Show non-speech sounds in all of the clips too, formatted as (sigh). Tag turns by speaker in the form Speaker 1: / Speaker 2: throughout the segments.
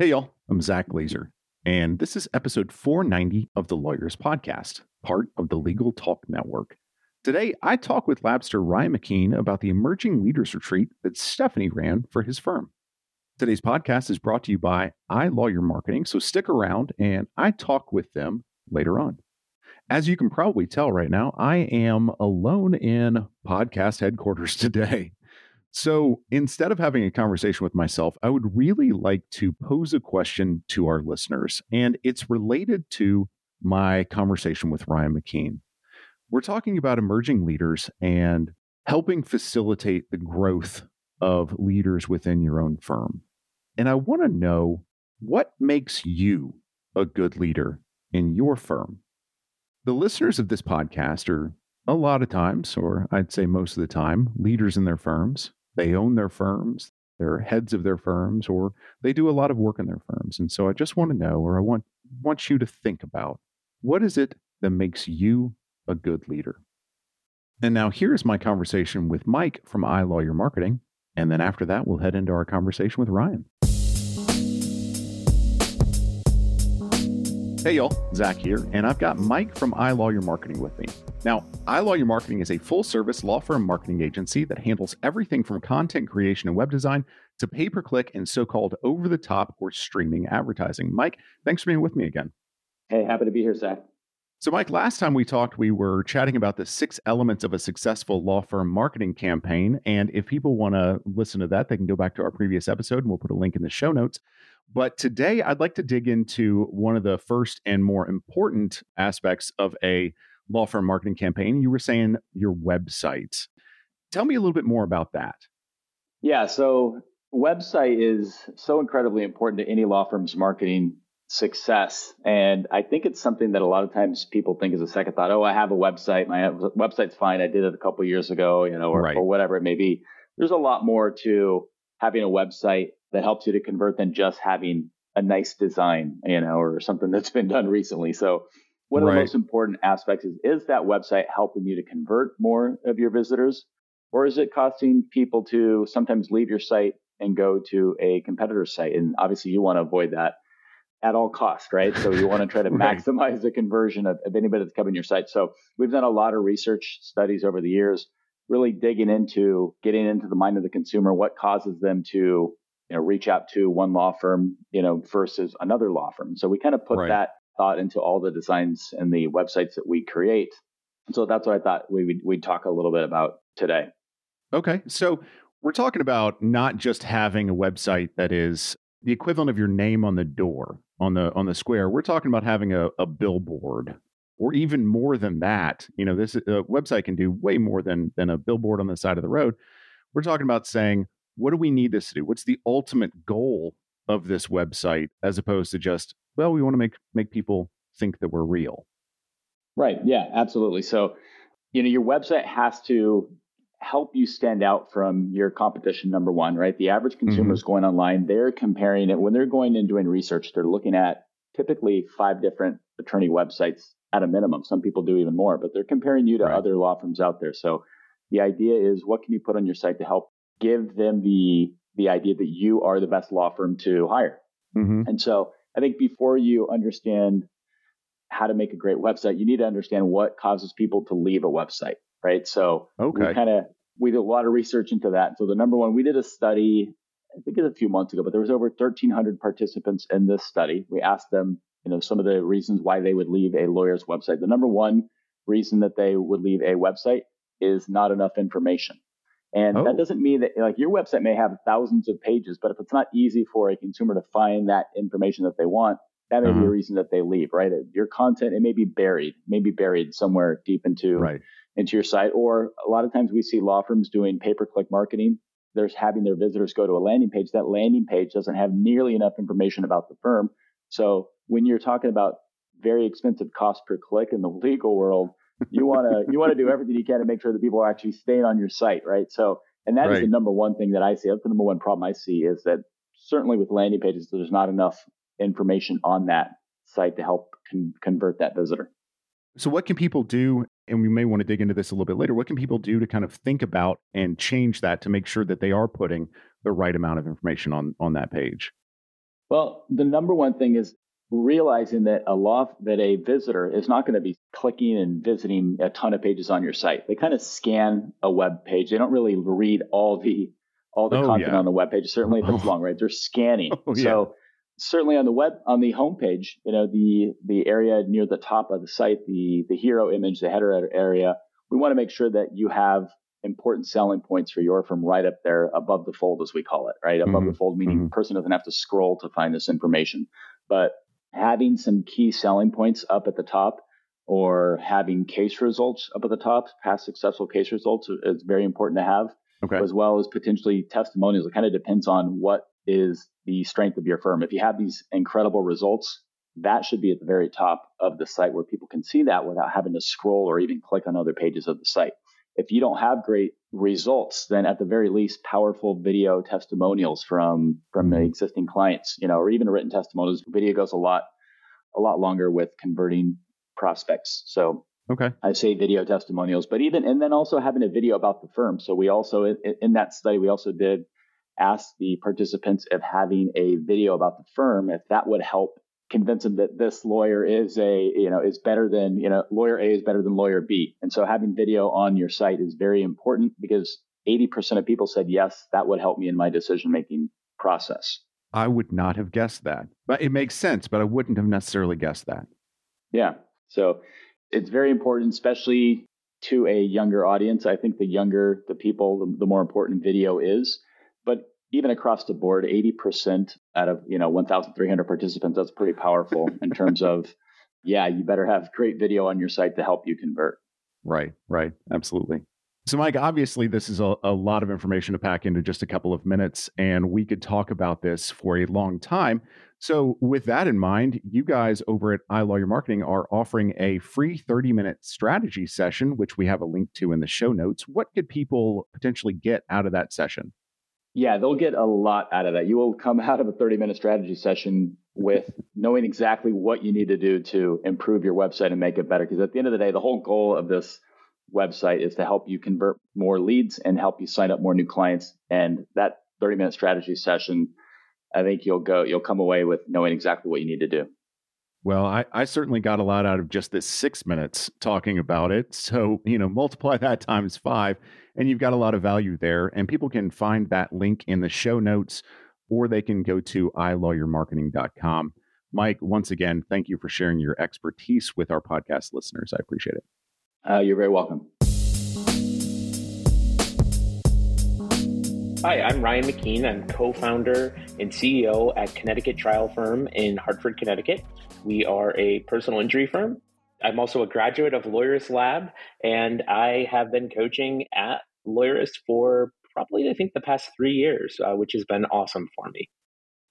Speaker 1: Hey, y'all. I'm Zach Glaser, and this is episode 490 of the Lawyerist Podcast, part of the Legal Talk Network. Today, I talk with Labster Ryan McKeen about the Emerging Leaders Retreat that Stephanie ran for his firm. Today's podcast is brought to you by iLawyer Marketing, so stick around and I talk with them later on. As you can probably tell right now, I am alone in podcast headquarters (laughs) today. So instead of having a conversation with myself, I would really like to pose a question to our listeners. And it's related to my conversation with Ryan McKeen. We're talking about emerging leaders and helping facilitate the growth of leaders within your own firm. And I want to know what makes you a good leader in your firm. The listeners of this podcast are a lot of times, or I'd say most of the time, leaders in their firms. They own their firms, they're heads of their firms, or they do a lot of work in their firms. And so I just want to know, or I want, want you to think about what is it that makes you a good leader? And now here's my conversation with Mike from iLawyer Marketing. And then after that, we'll head into our conversation with Ryan. Hey, y'all, Zach here, and I've got Mike from iLawyer Marketing with me. Now, iLawyer Marketing is a full service law firm marketing agency that handles everything from content creation and web design to pay per click and so called over the top or streaming advertising. Mike, thanks for being with me again.
Speaker 2: Hey, happy to be here, Zach.
Speaker 1: So, Mike, last time we talked, we were chatting about the six elements of a successful law firm marketing campaign. And if people want to listen to that, they can go back to our previous episode and we'll put a link in the show notes. But today, I'd like to dig into one of the first and more important aspects of a law firm marketing campaign. You were saying your website. Tell me a little bit more about that.
Speaker 2: Yeah, so website is so incredibly important to any law firm's marketing success. And I think it's something that a lot of times people think is a second thought. Oh, I have a website. My website's fine. I did it a couple years ago, you know, or, right. or whatever it may be. There's a lot more to having a website that helps you to convert than just having a nice design, you know, or something that's been done recently. So one of right. the most important aspects is is that website helping you to convert more of your visitors or is it costing people to sometimes leave your site and go to a competitor's site and obviously you want to avoid that at all cost right so you want to try to (laughs) right. maximize the conversion of, of anybody that's coming to your site so we've done a lot of research studies over the years really digging into getting into the mind of the consumer what causes them to you know reach out to one law firm you know versus another law firm so we kind of put right. that thought into all the designs and the websites that we create. And so that's what I thought we would we'd talk a little bit about today.
Speaker 1: Okay. So we're talking about not just having a website that is the equivalent of your name on the door on the on the square. We're talking about having a, a billboard or even more than that. You know, this a website can do way more than than a billboard on the side of the road. We're talking about saying, what do we need this to do? What's the ultimate goal of this website as opposed to just well, we want to make make people think that we're real.
Speaker 2: Right. Yeah, absolutely. So, you know, your website has to help you stand out from your competition number one right the average consumer mm-hmm. is going online they're comparing it when they're going and doing research they're looking at typically five different attorney websites at a minimum some people do even more but they're comparing you to right. other law firms out there so the idea is what can you put on your site to help give them the the idea that you are the best law firm to hire mm-hmm. and so I think before you understand how to make a great website, you need to understand what causes people to leave a website, right? So okay. we kind of we did a lot of research into that. So the number one, we did a study, I think it was a few months ago, but there was over 1,300 participants in this study. We asked them, you know, some of the reasons why they would leave a lawyer's website. The number one reason that they would leave a website is not enough information. And oh. that doesn't mean that like your website may have thousands of pages, but if it's not easy for a consumer to find that information that they want, that may uh-huh. be a uh-huh. reason that they leave, right? Your content, it may be buried, maybe buried somewhere deep into, right. into your site. Or a lot of times we see law firms doing pay per click marketing They're having their visitors go to a landing page. That landing page doesn't have nearly enough information about the firm. So when you're talking about very expensive cost per click in the legal world, you want to you want to do everything you can to make sure that people are actually staying on your site, right? So, and that right. is the number one thing that I see. That's the number one problem I see is that certainly with landing pages, there's not enough information on that site to help con- convert that visitor.
Speaker 1: So, what can people do? And we may want to dig into this a little bit later. What can people do to kind of think about and change that to make sure that they are putting the right amount of information on on that page?
Speaker 2: Well, the number one thing is realizing that a law that a visitor is not going to be clicking and visiting a ton of pages on your site. They kind of scan a web page. They don't really read all the all the oh, content yeah. on the web page. Certainly if it's long, right? They're scanning. Oh, yeah. So certainly on the web on the homepage, you know, the the area near the top of the site, the the hero image, the header area, we want to make sure that you have important selling points for your firm right up there above the fold, as we call it, right? Above mm-hmm. the fold, meaning mm-hmm. the person doesn't have to scroll to find this information. But having some key selling points up at the top or having case results up at the top, past successful case results is very important to have, okay. as well as potentially testimonials. It kind of depends on what is the strength of your firm. If you have these incredible results, that should be at the very top of the site where people can see that without having to scroll or even click on other pages of the site. If you don't have great results, then at the very least, powerful video testimonials from from the mm-hmm. existing clients, you know, or even written testimonials. Video goes a lot a lot longer with converting prospects. So
Speaker 1: okay,
Speaker 2: I say video testimonials, but even and then also having a video about the firm. So we also in, in that study we also did ask the participants if having a video about the firm if that would help convince them that this lawyer is a you know is better than you know lawyer A is better than lawyer B. And so having video on your site is very important because 80% of people said yes, that would help me in my decision making process.
Speaker 1: I would not have guessed that. But it makes sense, but I wouldn't have necessarily guessed that.
Speaker 2: Yeah. So it's very important, especially to a younger audience. I think the younger the people, the, the more important video is. But even across the board, 80% out of, you know, 1,300 participants, that's pretty powerful in terms of, (laughs) yeah, you better have great video on your site to help you convert.
Speaker 1: Right, right. Absolutely. So, Mike, obviously, this is a, a, lot of information to pack into just a couple of minutes, and we could talk about this for a long time. So, with that in mind, you guys over at iLawyer Marketing are offering a free 30 minute strategy session, which we have a link to in the show notes. What could people potentially get out of that session?
Speaker 2: Yeah, they'll get a lot out of that. You will come out of a 30 minute strategy session with knowing exactly what you need to do to improve your website and make it better. Because at the end of the day, the whole goal of this website is to help you convert more leads and help you sign up more new clients. And that 30 minute strategy session, I think you'll go, you'll come away with knowing exactly what you need to do.
Speaker 1: Well, I, I certainly got a lot out of just this six minutes talking about it. So, you know, multiply that times five, and you've got a lot of value there. And people can find that link in the show notes, or they can go to ilawyermarketing.com. Mike, once again, thank you for sharing your expertise with our podcast listeners. I appreciate it.
Speaker 2: Uh, you're very welcome.
Speaker 3: Hi, I'm Ryan McKeen. I'm co founder and CEO at Connecticut Trial Firm in Hartford, Connecticut. We are a personal injury firm. I'm also a graduate of Lawyerist Lab, and I have been coaching at Lawyerist for probably, I think, the past three years, uh, which has been awesome for me.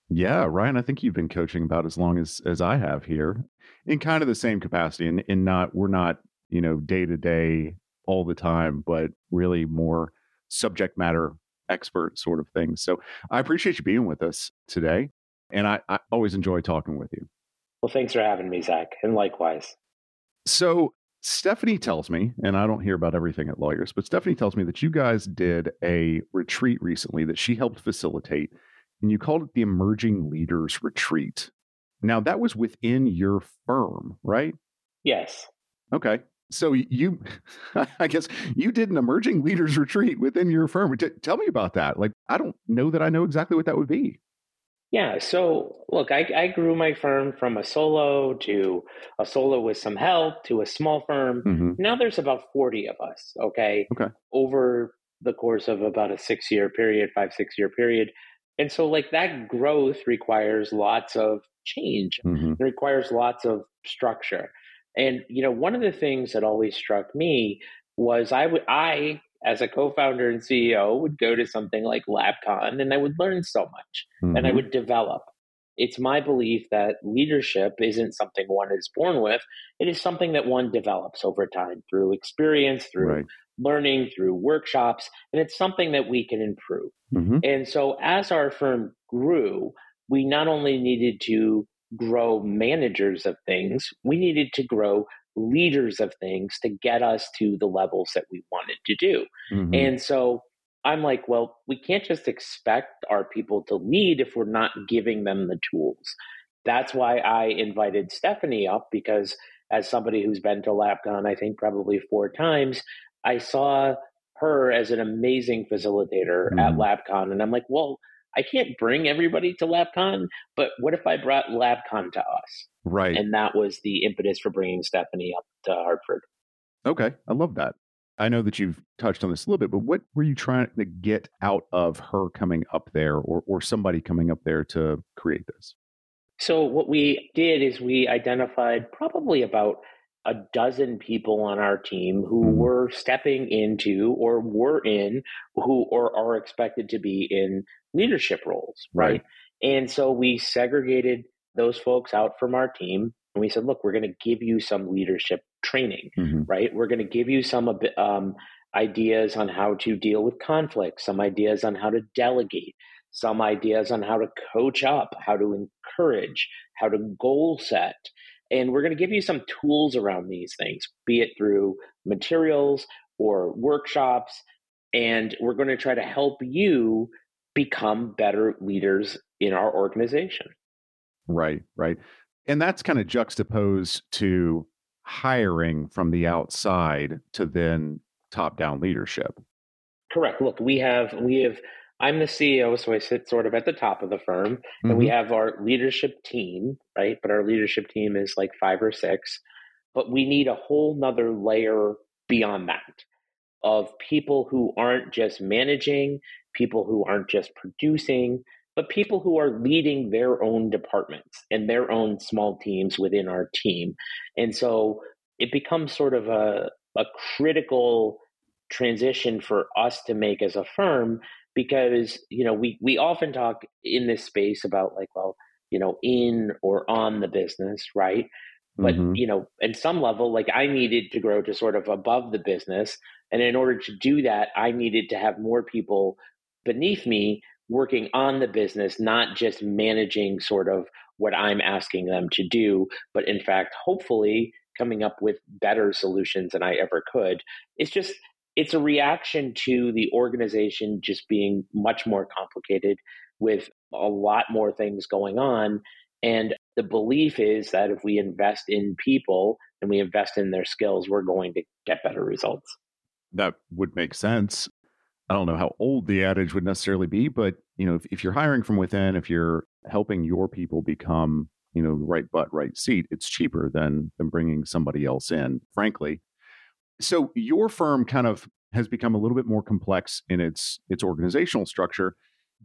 Speaker 1: Yeah, Ryan, I think you've been coaching about as long as as I have here, in kind of the same capacity, and in not we're not you know, day to day all the time, but really more subject matter expert sort of things. So I appreciate you being with us today. And I, I always enjoy talking with you.
Speaker 3: Well, thanks for having me, Zach. And likewise.
Speaker 1: So Stephanie tells me, and I don't hear about everything at Lawyerist, but Stephanie tells me that you guys did a retreat recently that she helped facilitate, and you called it the Emerging Leaders Retreat. Now, that was within your firm, right?
Speaker 3: Yes.
Speaker 1: Okay. So you, (laughs) I guess you did an emerging leaders retreat within your firm. T- tell me about that. Like, I don't know that I know exactly what that would be.
Speaker 3: Yeah. So look, I, I grew my firm from a solo to a solo with some help to a small firm. Mm-hmm. Now there's about 40 of us. Okay.
Speaker 1: Okay.
Speaker 3: Over the course of about a six year period, five, six year period. And so like that growth requires lots of change. Mm-hmm. It requires lots of structure. And you know, one of the things that always struck me was I, w- I as a co-founder and CEO would go to something like LabCon and I would learn so much mm-hmm. and I mm-hmm. would develop. It's my belief that leadership isn't something one is born with. It is something that one develops over time through experience, through right. learning, through workshops, and it's something that we can improve. Mm-hmm. And so as our firm grew, we not only needed to grow managers of things, we needed to grow leaders of things to get us to the levels that we wanted to do. Mm-hmm. And so I'm like, well, we can't just expect our people to lead if we're not giving them the tools. That's why I invited Stephanie up because as somebody who's been to LabCon, I think probably four times, I saw her as an amazing facilitator mm-hmm. at LabCon. And I'm like, well, I can't bring everybody to LabCon, but what if I brought LabCon to us?
Speaker 1: Right.
Speaker 3: And that was the impetus for bringing Stephanie up to Hartford.
Speaker 1: Okay. I love that. I know that you've touched on this a little bit, but what were you trying to get out of her coming up there or, or somebody coming up there to create this?
Speaker 3: So, what we did is we identified probably about a dozen people on our team who mm-hmm. were stepping into or were in who or are expected to be in leadership roles, right? right? And so we segregated those folks out from our team and we said, look, we're going to give you some leadership training, mm-hmm. right? We're going to give you some um, ideas on how to deal with conflict, some ideas on how to delegate, some ideas on how to coach up, how to encourage, how to goal set. And we're going to give you some tools around these things, be it through materials or workshops. And we're going to try to help you become better leaders in our organization.
Speaker 1: Right, right. And that's kind of juxtaposed to hiring from the outside to then top down leadership.
Speaker 3: Correct. Look, we have we have I'm the CEO, so I sit sort of at the top of the firm, mm-hmm. and we mm-hmm. have our leadership team, right? But our leadership team is like five or six. But we need a whole nother layer beyond that of people who aren't just managing, people who aren't just producing, but people who are leading their own departments and their own small teams within our team. And so it becomes sort of a, a critical transition for us to make as a firm because you know we we often talk in this space about like well you know in or on the business right but mm-hmm. you know at some level like i needed to grow to sort of above the business and in order to do that i needed to have more people beneath me working on the business, not just managing sort of what I'm asking them to do, but in fact, hopefully coming up with better solutions than I ever could. It's just, it's a reaction to the organization just being much more complicated with a lot more things going on. And the belief is that if we invest in people and we invest in their skills, we're going to get better results.
Speaker 1: That would make sense. I don't know how old the adage would necessarily be, but you know, if, if you're hiring from within, if you're helping your people become, you know, right butt, right seat, it's cheaper than than bringing somebody else in, frankly. So your firm kind of has become a little bit more complex in its its organizational structure.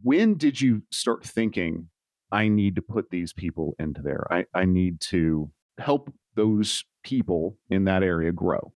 Speaker 1: When did you start thinking, I need to put these people into there? I, I need to help those people in that area grow.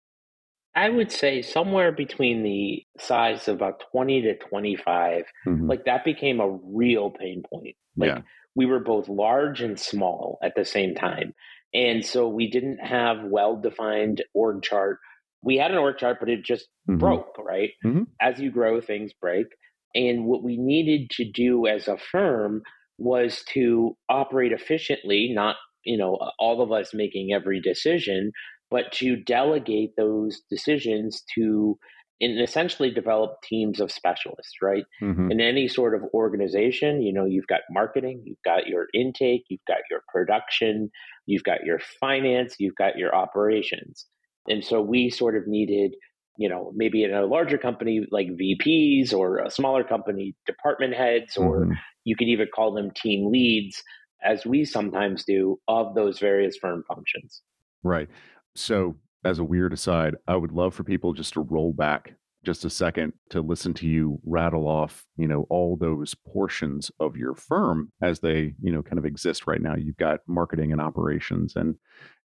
Speaker 3: I would say somewhere between the size of about 20 to 25, mm-hmm. like that became a real pain point. Like yeah. we were both large and small at the same time. And so we didn't have well defined org chart. We had an org chart, but it just mm-hmm. broke, right? Mm-hmm. As you grow, things break. And what we needed to do as a firm was to operate efficiently, not, you know, all of us making every decision, but to delegate those decisions to and essentially develop teams of specialists, right? Mm-hmm. In any sort of organization, you know, you've got marketing, you've got your intake, you've got your production, you've got your finance, you've got your operations. And so we sort of needed, you know, maybe in a larger company like VPs or a smaller company, department heads, or mm-hmm. you could even call them team leads, as we sometimes do, of those various firm functions.
Speaker 1: Right. So, as a weird aside, I would love for people just to roll back just a second to listen to you rattle off, you know, all those portions of your firm as they, you know, kind of exist right now. You've got marketing and operations and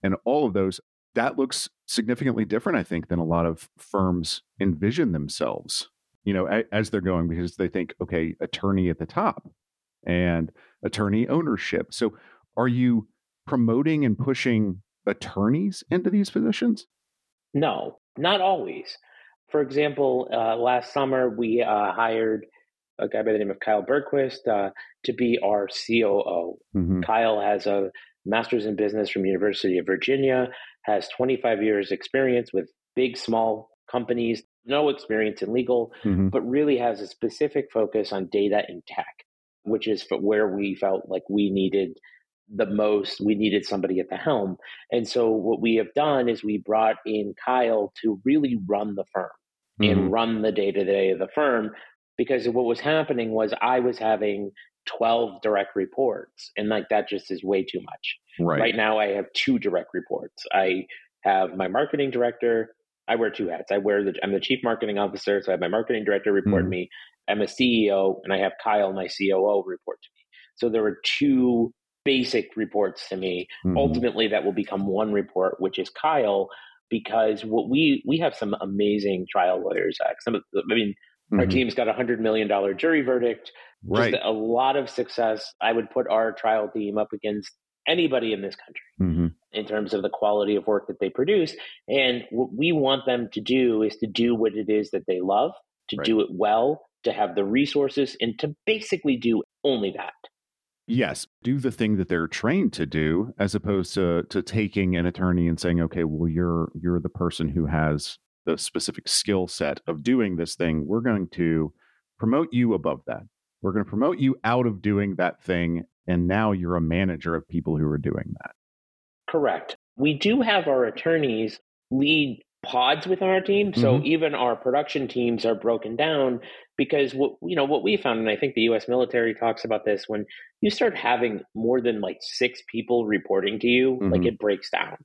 Speaker 1: and all of those that looks significantly different, I think, than a lot of firms envision themselves, you know, as they're going because they think, okay, attorney at the top and attorney ownership. So are you promoting and pushing attorneys into these positions?
Speaker 3: No, not always. For example, uh, last summer we uh, hired a guy by the name of Kyle Bergquist uh, to be our COO. Mm-hmm. Kyle has a master's in business from University of Virginia, has 25 years experience with big, small companies, no experience in legal, mm-hmm. but really has a specific focus on data and tech, which is where we felt like we needed the most we needed somebody at the helm. And so what we have done is we brought in kyle to really run the firm mm-hmm. and run the day-to-day of the firm because what was happening was i was having 12 direct reports and like that just is way too much. Right, right. now i have two direct reports. I have my marketing director i wear two hats. I wear the i'm the chief marketing officer so i have my marketing director report mm-hmm. me. I'm a ceo and i have kyle my coo report to me. So there were two basic reports to me. Mm-hmm. Ultimately, that will become one report, which is Kyle, because what we we have some amazing trial lawyers. Some of I mean, mm-hmm. our team's got a hundred million dollar jury verdict. Right. Just a lot of success. I would put our trial team up against anybody in this country mm-hmm. in terms of the quality of work that they produce. And what we want them to do is to do what it is that they love, to right. do it well, to have the resources, and to basically do only that
Speaker 1: yes do the thing that they're trained to do as opposed to to taking an attorney and saying okay well you're you're the person who has the specific skill set of doing this thing. We're going to promote you above that. We're going to promote you out of doing that thing and now you're a manager of people who are doing that.
Speaker 3: Correct. We do have our attorneys lead pods within our team. So mm-hmm. even our production teams are broken down because what you know what we found, and I think the U.S. military talks about this when you start having more than like six people reporting to you, mm-hmm. like it breaks down.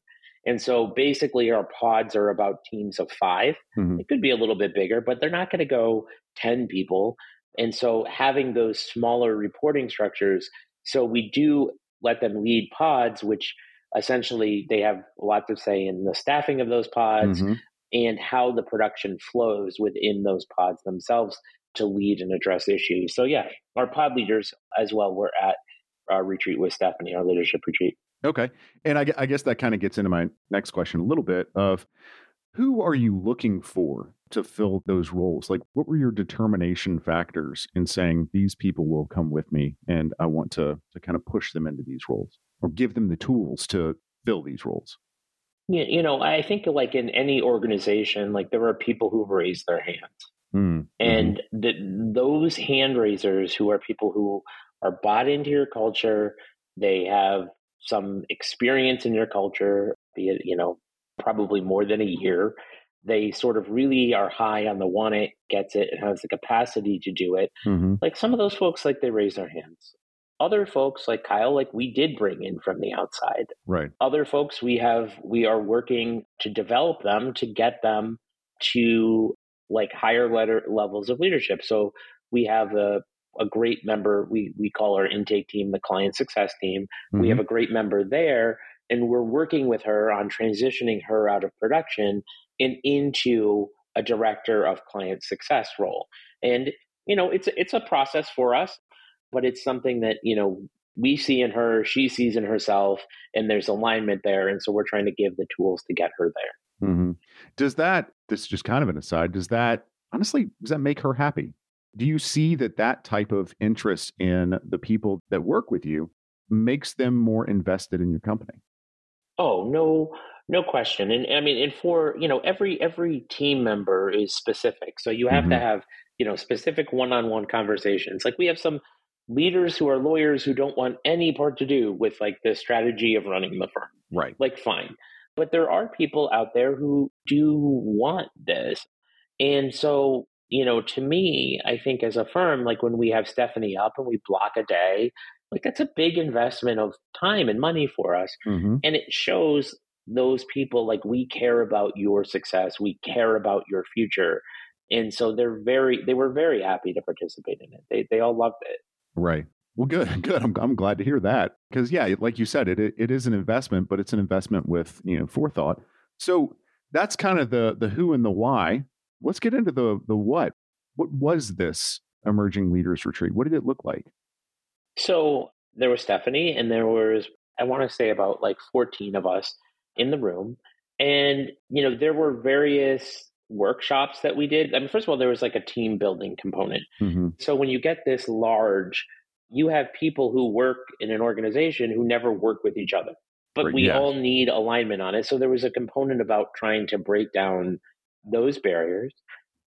Speaker 3: And so basically, our pods are about teams of 5 mm-hmm. It could be a little bit bigger, but they're not going to go 10 people. And so having those smaller reporting structures, so we do let them lead pods, which essentially they have a lot to say in the staffing of those pods mm-hmm. and how the production flows within those pods themselves to lead and address issues. So yeah, our pod leaders as well were at our retreat with Stephanie, our leadership retreat.
Speaker 1: Okay, and I, I guess that kind of gets into my next question a little bit of who are you looking for to fill those roles? Like, what were your determination factors in saying these people will come with me, and I want to to kind of push them into these roles? Or give them the tools to fill these roles?
Speaker 3: Yeah, you know, I think like in any organization, like there are people who've raised their hands. Mm, and mm-hmm. the, those hand raisers who are people who are bought into your culture, they have some experience in your culture, be it, you know, probably more than a year. They sort of really are high on the want it, gets it, and has the capacity to do it. Mm-hmm. Like some of those folks, like they raise their hands. Other folks like Kyle, like we did bring in from the outside.
Speaker 1: Right.
Speaker 3: Other folks we have, we are working to develop them to get them to like higher letter levels of leadership. So we have a, a great member, we, we call our intake team the client success team. Mm-hmm. We have a great member there, and we're working with her on transitioning her out of production and into a director of client success role. And you know, it's it's a process for us but it's something that you know we see in her, she sees in herself, and there's alignment there, and so we're trying to give the tools to get her there.
Speaker 1: Mm-hmm. Does that? This is just kind of an aside. Does that honestly? Does that make her happy? Do you see that that type of interest in the people that work with you makes them more invested in your company?
Speaker 3: Oh no, no question. And I mean, and for you know, every every team member is specific, so you have mm-hmm. to have you know specific one-on-one conversations. Like we have some leaders who are lawyers who don't want any part to do with like the strategy of running the firm.
Speaker 1: Right.
Speaker 3: Like fine. But there are people out there who do want this. And so, you know, to me, I think as a firm, like when we have Stephanie up and we block a day, like that's a big investment of time and money for us. Mm-hmm. And it shows those people like we care about your success, we care about your future. And so they're very they were very happy to participate in it. They they all loved it.
Speaker 1: Right. Well, good, (laughs) good. I'm, I'm glad to hear that because, yeah, like you said, it, it is an investment, but it's an investment with you know forethought So that's kind of the the who and the why. Let's get into the the what. What was this emerging leaders retreat? What did it look like?
Speaker 3: So there was Stephanie, and there was I want to say about like 14 of us in the room, and you know there were various workshops that we did. I mean, first of all, there was like a team building component. Mm-hmm. So when you get this large, you have people who work in an organization who never work with each other, but we yeah. all need alignment on it. So there was a component about trying to break down those barriers.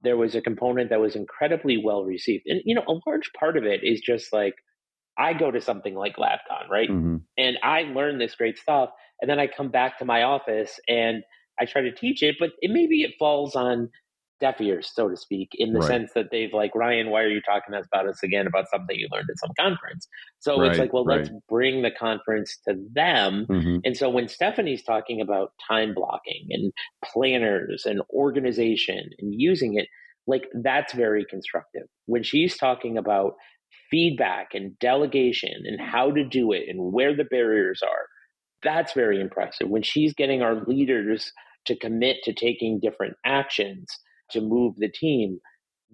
Speaker 3: There was a component that was incredibly well received. And, you know, a large part of it is just like, I go to something like LabCon, right? Mm-hmm. And I learn this great stuff. And then I come back to my office and I try to teach it, but it, maybe it falls on deaf ears, so to speak, in the right. sense that they've like, Ryan, why are you talking about us again about something you learned at some conference? So right, it's like, well, right. let's bring the conference to them. Mm-hmm. And so when Stephanie's talking about time blocking and planners and organization and using it, like that's very constructive. When she's talking about feedback and delegation and how to do it and where the barriers are, that's very impressive. When she's getting our leaders to commit to taking different actions to move the team,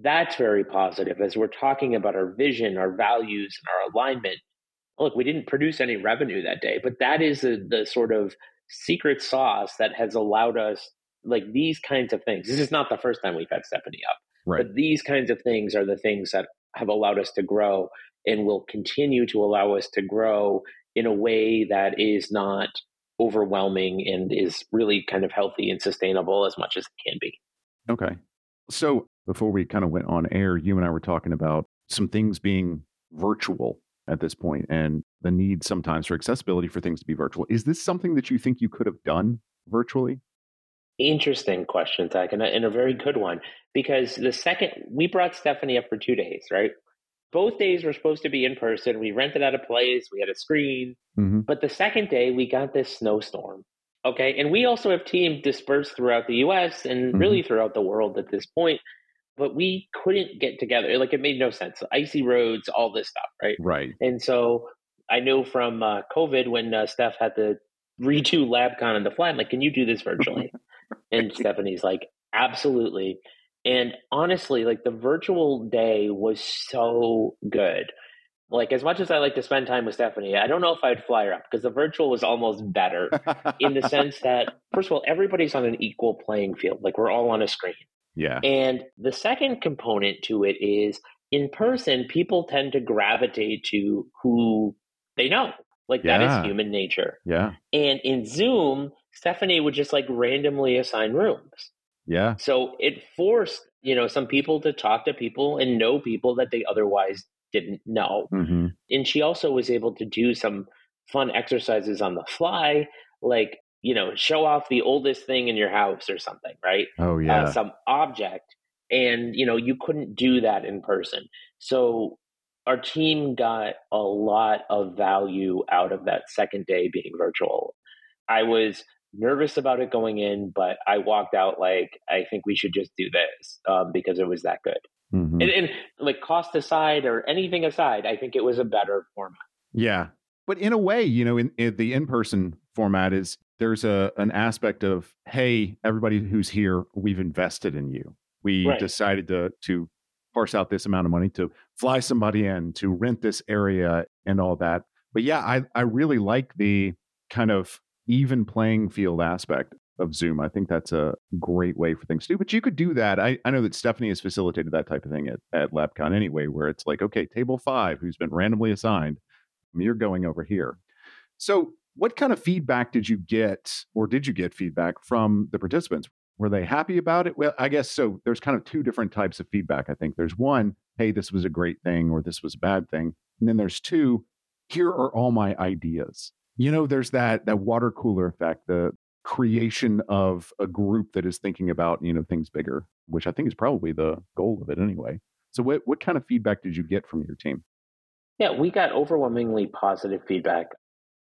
Speaker 3: that's very positive as we're talking about our vision, our values, and our alignment. Look, we didn't produce any revenue that day, but that is a, the sort of secret sauce that has allowed us like these kinds of things. This is not the first time we've had Stephanie up, right. but these kinds of things are the things that have allowed us to grow and will continue to allow us to grow in a way that is not overwhelming and is really kind of healthy and sustainable as much as it can be.
Speaker 1: Okay. So before we kind of went on air, you and I were talking about some things being virtual at this point and the need sometimes for accessibility for things to be virtual. Is this something that you think you could have done virtually?
Speaker 3: Interesting question, Zach, and a, and a very good one. Because the second we brought Stephanie up for two days, right? Both days were supposed to be in person. We rented out a place, we had a screen. Mm-hmm. But the second day, we got this snowstorm. Okay. And we also have teams dispersed throughout the US and mm-hmm. really throughout the world at this point. But we couldn't get together. Like it made no sense. Icy roads, all this stuff. Right.
Speaker 1: Right.
Speaker 3: And so I know from uh, COVID when uh, Steph had to redo LabCon on the fly, I'm like, can you do this virtually? (laughs) and Stephanie's like, absolutely. And honestly, like the virtual day was so good. Like as much as I like to spend time with Stephanie, I don't know if I'd fly her up because the virtual was almost better (laughs) in the sense that first of all, everybody's on an equal playing field. Like we're all on a screen.
Speaker 1: Yeah.
Speaker 3: And the second component to it is in person, people tend to gravitate to who they know. Like yeah. that is human nature.
Speaker 1: Yeah.
Speaker 3: And in Zoom, Stephanie would just like randomly assign rooms.
Speaker 1: Yeah.
Speaker 3: So it forced, you know, some people to talk to people and know people that they otherwise didn't know. Mm-hmm. And she also was able to do some fun exercises on the fly, like, you know, show off the oldest thing in your house or something, right?
Speaker 1: Oh, yeah.
Speaker 3: Uh, some object. And, you know, you couldn't do that in person. So our team got a lot of value out of that second day being virtual. I was nervous about it going in, but I walked out like, I think we should just do this um, because it was that good. Mm-hmm. And, and, like cost aside or anything aside, I think it was a better format.
Speaker 1: Yeah. But in a way, you know, in, in the in person format is there's a an aspect of, hey, everybody who's here, we've invested in you. We right. decided to to parse out this amount of money to fly somebody in, to rent this area and all that. But yeah, I, I really like the kind of even playing field aspect of Zoom. I think that's a great way for things to do. But you could do that. I, I know that Stephanie has facilitated that type of thing at, at LabCon anyway, where it's like, okay, table five, who's been randomly assigned, you're going over here. So, what kind of feedback did you get, or did you get feedback from the participants? Were they happy about it? Well, I guess so. There's kind of two different types of feedback. I think there's one, hey, this was a great thing, or this was a bad thing. And then there's two, here are all my ideas you know there's that that water cooler effect the creation of a group that is thinking about you know things bigger which i think is probably the goal of it anyway so what what kind of feedback did you get from your team
Speaker 3: yeah we got overwhelmingly positive feedback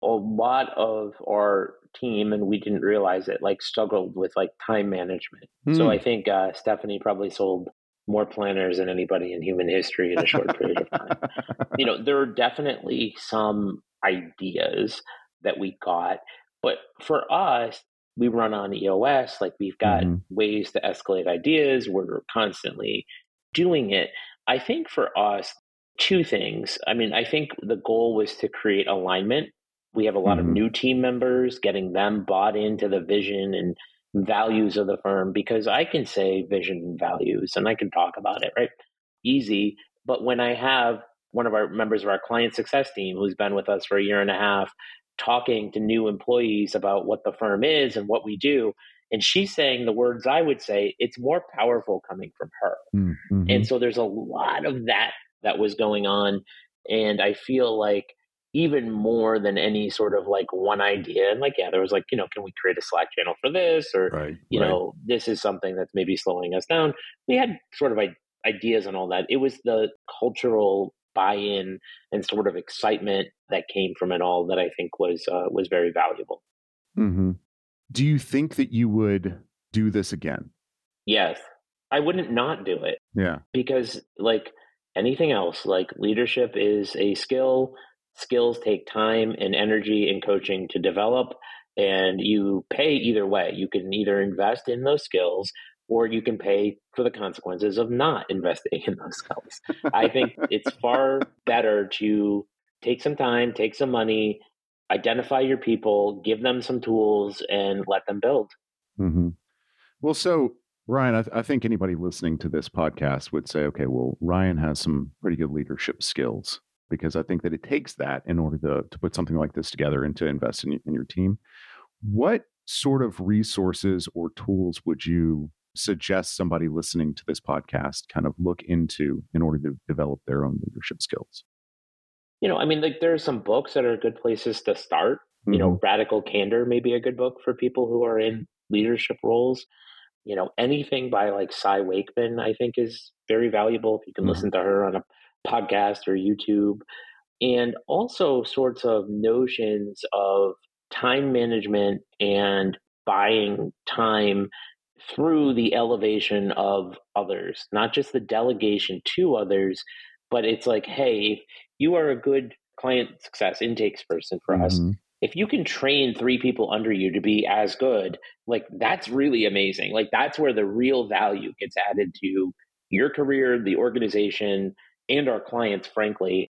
Speaker 3: a lot of our team and we didn't realize it like struggled with like time management mm. so hmm. i think uh, stephanie probably sold more planners than anybody in human history in a short period of time (laughs) you know there are definitely some ideas that we got. But for us, we run on EOS, like we've got mm-hmm. ways to escalate ideas. We're constantly doing it. I think for us, two things. I mean, I think the goal was to create alignment. We have a lot mm-hmm. of new team members, getting them bought into the vision and values of the firm because I can say vision and values and I can talk about it, right? Easy. But when I have one of our members of our client success team who's been with us for a year and a half talking to new employees about what the firm is and what we do, and she's saying the words I would say, it's more powerful coming from her. Mm-hmm. And so there's a lot of that that was going on. And I feel like even more than any sort of like one idea. And like, yeah, there was like, you know, can we create a Slack channel for this? Or, right, you right. know, this is something that's maybe slowing us down. We had sort of ideas and all that. It was the cultural buy-in and sort of excitement that came from it all that I think was uh, was very valuable.
Speaker 1: Mm-hmm. Do you think that you would do this again?
Speaker 3: Yes, I wouldn't not do it.
Speaker 1: Yeah,
Speaker 3: because like anything else, like leadership is a skill skills take time and energy and coaching to develop and you pay either way. You can either invest in those skills or you can pay for the consequences of not (laughs) investing in those skills. I think it's far better to take some time take some money identify your people give them some tools and let them build.
Speaker 1: Mm-hmm. well so ryan I, th- I think anybody listening to this podcast would say okay well ryan has some pretty good leadership skills because I think that it takes that in order to, to put something like this together and to invest in, in your team. What sort of resources or tools would you suggest somebody listening to this podcast kind of look into in order to develop their own leadership skills?
Speaker 3: You know, I mean, like there are some books that are good places to start. Mm-hmm. You know, mm-hmm. Radical Candor may be a good book for people who are in leadership roles. You know, anything by like Cy Wakeman, I think is very valuable. If you can mm-hmm. listen to her on a podcast or YouTube, and also sorts of notions of time management and buying time through the elevation of others, not just the delegation to others, but it's like, hey, if you are a good client success intakes person for mm-hmm. us, if you can train three people under you to be as good, like that's really amazing. Like that's where the real value gets added to your career, the organization, and our clients, frankly.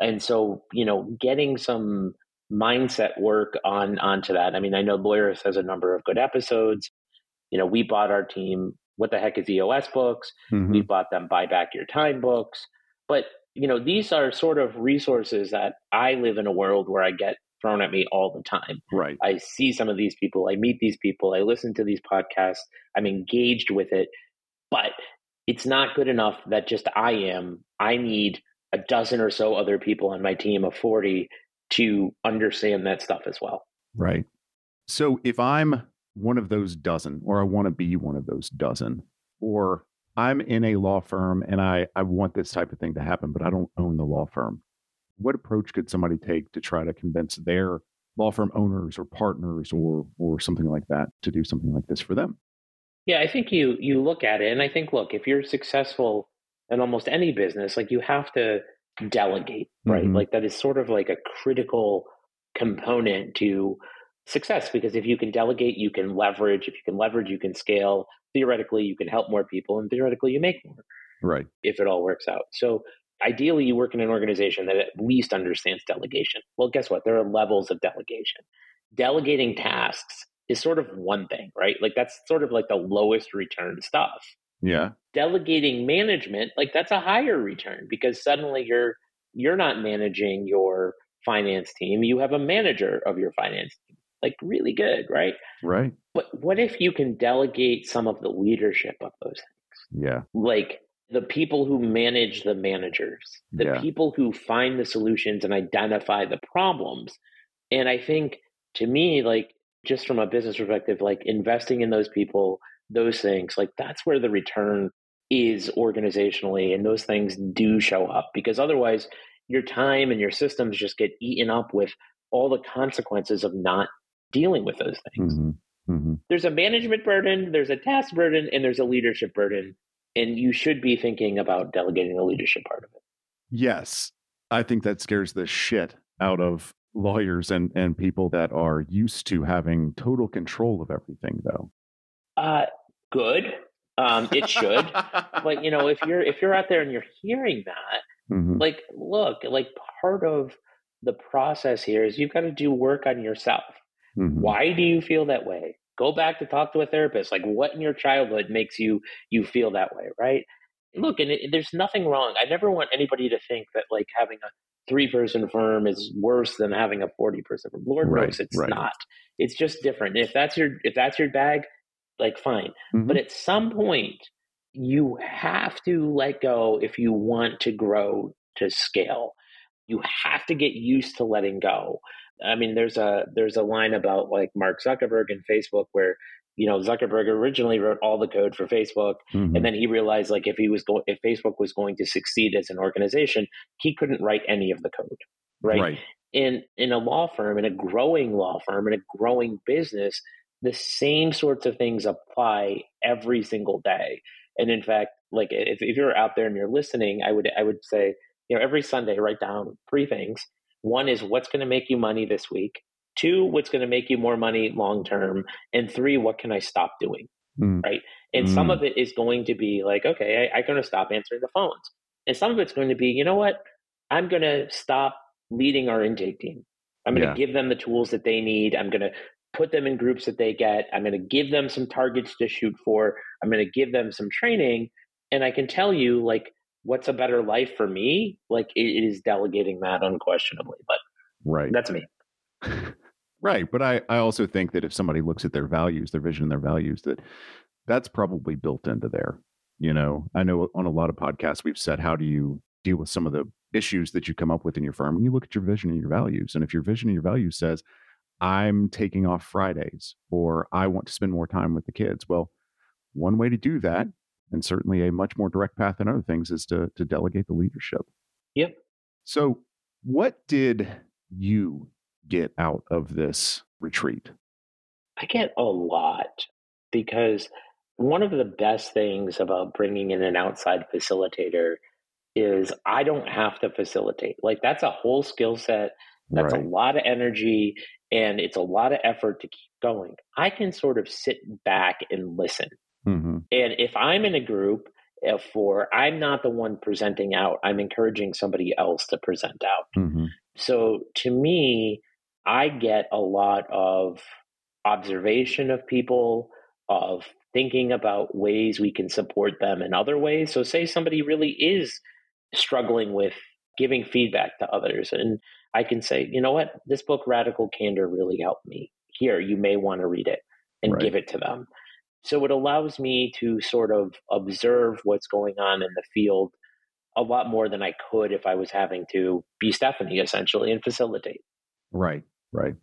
Speaker 3: And so, you know, getting some mindset work on onto that. I mean, I know Lawyerist has a number of good episodes. You know, we bought our team what the heck is EOS books. Mm-hmm. We bought them buy back your time books. But, you know, these are sort of resources that I live in a world where I get thrown at me all the time.
Speaker 1: Right.
Speaker 3: I see some of these people, I meet these people, I listen to these podcasts, I'm engaged with it. But it's not good enough that just I am. I need a dozen or so other people on my team of 40 to understand that stuff as well.
Speaker 1: Right. So if I'm one of those dozen, or I want to be one of those dozen, or I'm in a law firm and I, I want this type of thing to happen, but I don't own the law firm. What approach could somebody take to try to convince their law firm owners or partners or or something like that to do something like this for them?
Speaker 3: Yeah, I think you you look at it and I think look, if you're successful in almost any business, like you have to delegate, right? Mm-hmm. Like that is sort of like a critical component to success because if you can delegate, you can leverage, if you can leverage, you can scale. Theoretically, you can help more people and theoretically you make more.
Speaker 1: Right.
Speaker 3: If it all works out. So ideally you work in an organization that at least understands delegation. Well, guess what? There are levels of delegation. Delegating tasks is sort of one thing, right? Like that's sort of like the lowest return stuff.
Speaker 1: Yeah.
Speaker 3: Delegating management, like that's a higher return because suddenly you're you're not managing your finance team, you have a manager of your finance team. Like really good, right?
Speaker 1: Right.
Speaker 3: But what if you can delegate some of the leadership of those things?
Speaker 1: Yeah.
Speaker 3: Like the people who manage the managers, the yeah. people who find the solutions and identify the problems. And I think to me, like just from a business perspective, like investing in those people, those things, like that's where the return is organizationally. And those things do show up because otherwise your time and your systems just get eaten up with all the consequences of not dealing with those things. Mm-hmm. Mm-hmm. There's a management burden, there's a task burden, and there's a leadership burden. And you should be thinking about delegating the leadership part of it.
Speaker 1: Yes. I think that scares the shit out of lawyers and, and people that are used to having total control of everything, though?
Speaker 3: Uh, good. Um, it should. but you know, if you're if you're out there and you're hearing that, mm-hmm. like, look, like part of the process here is you've got to do work on yourself. Mm-hmm. Why do you feel that way? Go back to talk to a therapist. Like, what in your childhood makes you you feel that way, right? Look, and it, there's nothing wrong. I never want anybody to think that like having a three person firm is worse than having a 40 person firm. Lord right, knows it's right. not. It's just different. If that's your if that's your bag, like fine. Mm-hmm. But at some point you have to let go if you want to grow to scale. You have to get used to letting go. I mean, there's a there's a line about like Mark Zuckerberg and Facebook where you know Zuckerberg originally wrote all the code for Facebook, mm-hmm. and then he realized like if he was going if Facebook was going to succeed as an organization, he couldn't write any of the code, right? right. In in a law firm, in a growing law firm, in a growing business, the same sorts of things apply every single day. And in fact, like if, if you're out there and you're listening, I would I would say you know every Sunday write down three things one is what's going to make you money this week. Two, what's going to make you more money long term. And three, what can I stop doing? Mm. Right. And mm. some of it is going to be like, okay, I, I'm going to stop answering the phones. And some of it's going to be, you know what? I'm going to stop leading our intake team. I'm going to yeah. give them the tools that they need. I'm going to put them in groups that they get. I'm going to give them some targets to shoot for. I'm going to give them some training. And I can tell you, like, what's a better life for me like it is delegating that unquestionably but
Speaker 1: right
Speaker 3: that's me (laughs)
Speaker 1: right but i i also think that if somebody looks at their values their vision and their values that that's probably built into there you know i know on a lot of podcasts we've said how do you deal with some of the issues that you come up with in your firm and you look at your vision and your values and if your vision and your values says i'm taking off fridays or i want to spend more time with the kids well one way to do that mm-hmm. and certainly a much more direct path than other things is to to delegate the leadership.
Speaker 3: Yep.
Speaker 1: So, what did you get out of this retreat?
Speaker 3: I get a lot because one of the best things about bringing in an outside facilitator is I don't have to facilitate. Like that's a whole skill set. That's right. a lot of energy and it's a lot of effort to keep going. I can sort of sit back and listen. Mm-hmm. And if I'm in a group uh, for, I'm not the one presenting out, I'm encouraging somebody else to present out. Mm-hmm. So to me, I get a lot of observation of people, of thinking about ways we can support them in other ways. So, say somebody really is struggling with giving feedback to others, and I can say, you know what, this book, Radical Candor, really helped me. Here, you may want to read it and right. give it to them. So it allows me to sort of observe what's going on in the field a lot more than I could if I was having to be Stephanie essentially and facilitate.
Speaker 1: Right, right.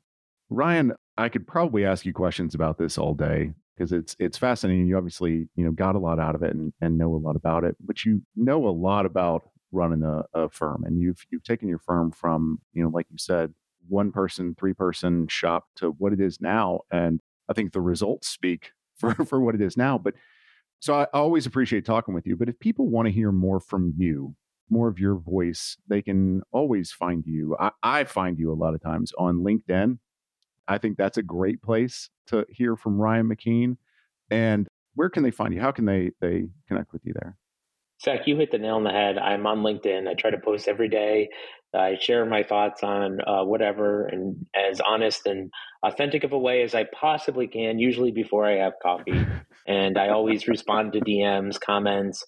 Speaker 1: Ryan, I could probably ask you questions about this all day because it's it's fascinating. You obviously, you know, got a lot out of it and, and know a lot about it, but you know a lot about running a, a firm and you've you've taken your firm from, you know, like you said, one person, three person shop to what it is now. And I think the results speak (laughs) for, for what it is now. But so I always appreciate talking with you. But if people want to hear more from you, more of your voice, they can always find you. I, I find you a lot of times on LinkedIn. I think that's a great place to hear from Ryan McKeen. And where can they find you? How can they they connect with you there?
Speaker 3: Zack, you hit the nail on the head. I'm on LinkedIn. I try to post every day. I share my thoughts on uh, whatever and as honest and authentic of a way as I possibly can, usually before I have coffee. and I always respond to DMs, comments,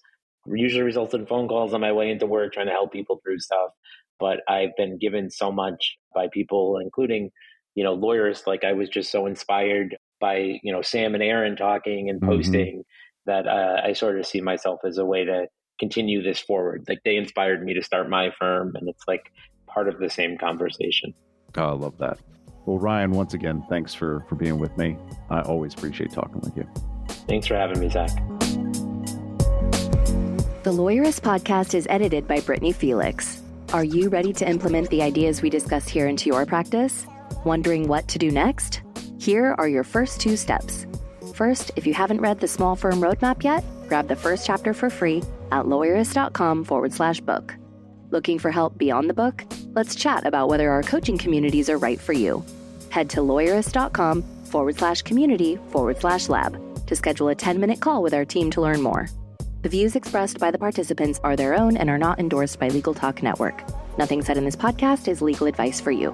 Speaker 3: usually results in phone calls on my way into work trying to help people through stuff. But I've been given so much by people, including, you know, lawyers. Like I was just so inspired by, you know, Sam and Aaron talking and mm-hmm. posting mm-hmm. that uh, I sort of see myself as a way to continue this forward. Like they inspired me to start my firm, and it's like part of the same conversation.
Speaker 1: Oh, I love that. Well, Ryan, once again, thanks for for being with me. I always appreciate talking with you.
Speaker 3: Thanks for having me, Zack.
Speaker 4: The Lawyerist podcast is edited by Brittany Felix. Are you ready to implement the ideas we discuss here into your practice? Wondering what to do next? Here are your first two steps. First, if you haven't read the Small Firm Roadmap yet, grab the first chapter for free at lawyerist.com forward slash book. Looking for help beyond the book? Let's chat about whether our coaching communities are right for you. Head to lawyerist.com forward slash community forward slash lab to schedule a 10 minute call with our team to learn more. The views expressed by the participants are their own and are not endorsed by Legal Talk Network. Nothing said in this podcast is legal advice for you.